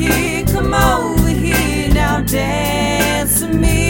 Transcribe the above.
here, come over here, now dance with me.